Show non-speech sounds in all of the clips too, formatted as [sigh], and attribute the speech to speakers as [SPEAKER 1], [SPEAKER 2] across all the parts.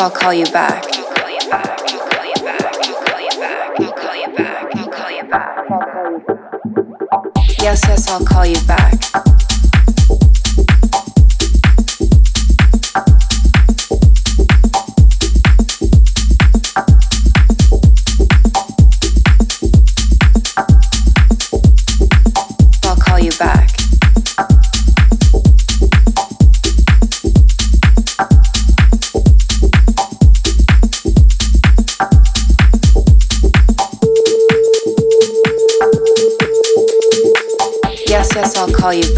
[SPEAKER 1] I'll call you back. Yes, yes, I'll call you back. call you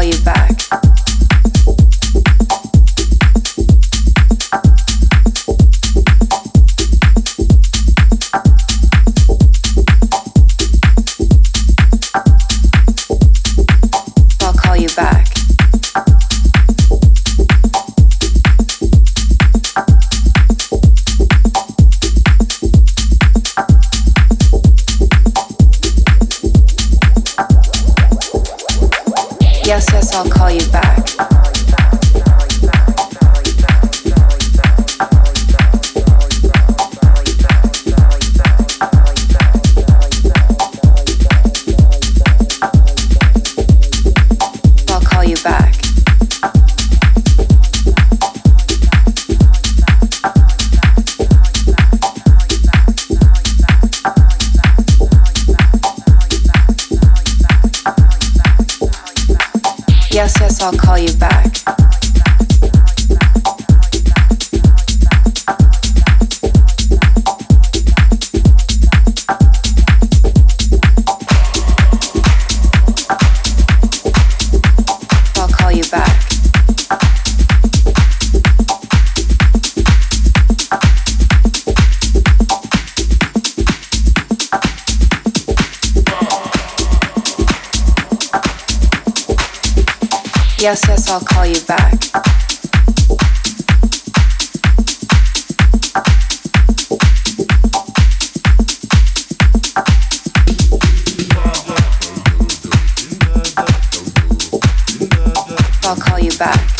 [SPEAKER 1] call you back. Yes, yes, I'll call you back. I'll call you back.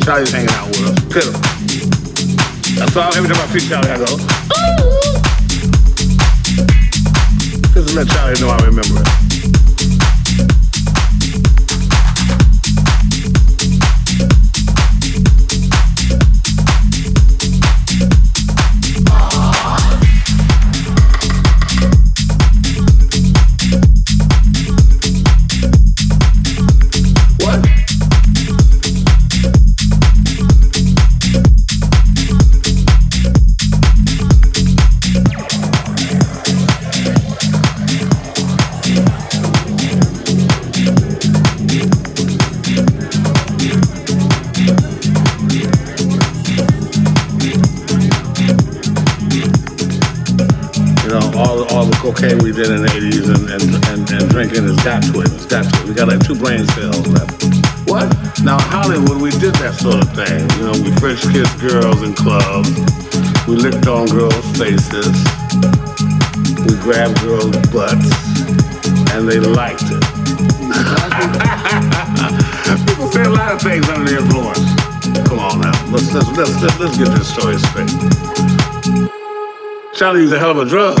[SPEAKER 2] Gets Charlie's hanging out with us, pitiful. That's all. Every time I see Charlie, I go, ooh. Just to let Charlie know I remember it. Cocaine we did in the 80s and, and, and, and drinking has got to it. It's got to it. We got like two brain cells left. What? Now, Hollywood, we did that sort of thing. You know, we French kissed girls in clubs. We licked on girls' faces. We grabbed girls' butts. And they liked it. [laughs] People say a lot of things under the influence. Come on now. Let's, let's, let's, let's, get this story straight. Charlie Charlie's a hell of a drug.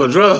[SPEAKER 2] A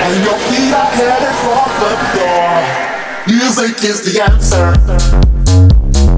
[SPEAKER 3] And your feet are headed for the door, music is the answer.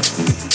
[SPEAKER 4] Inside of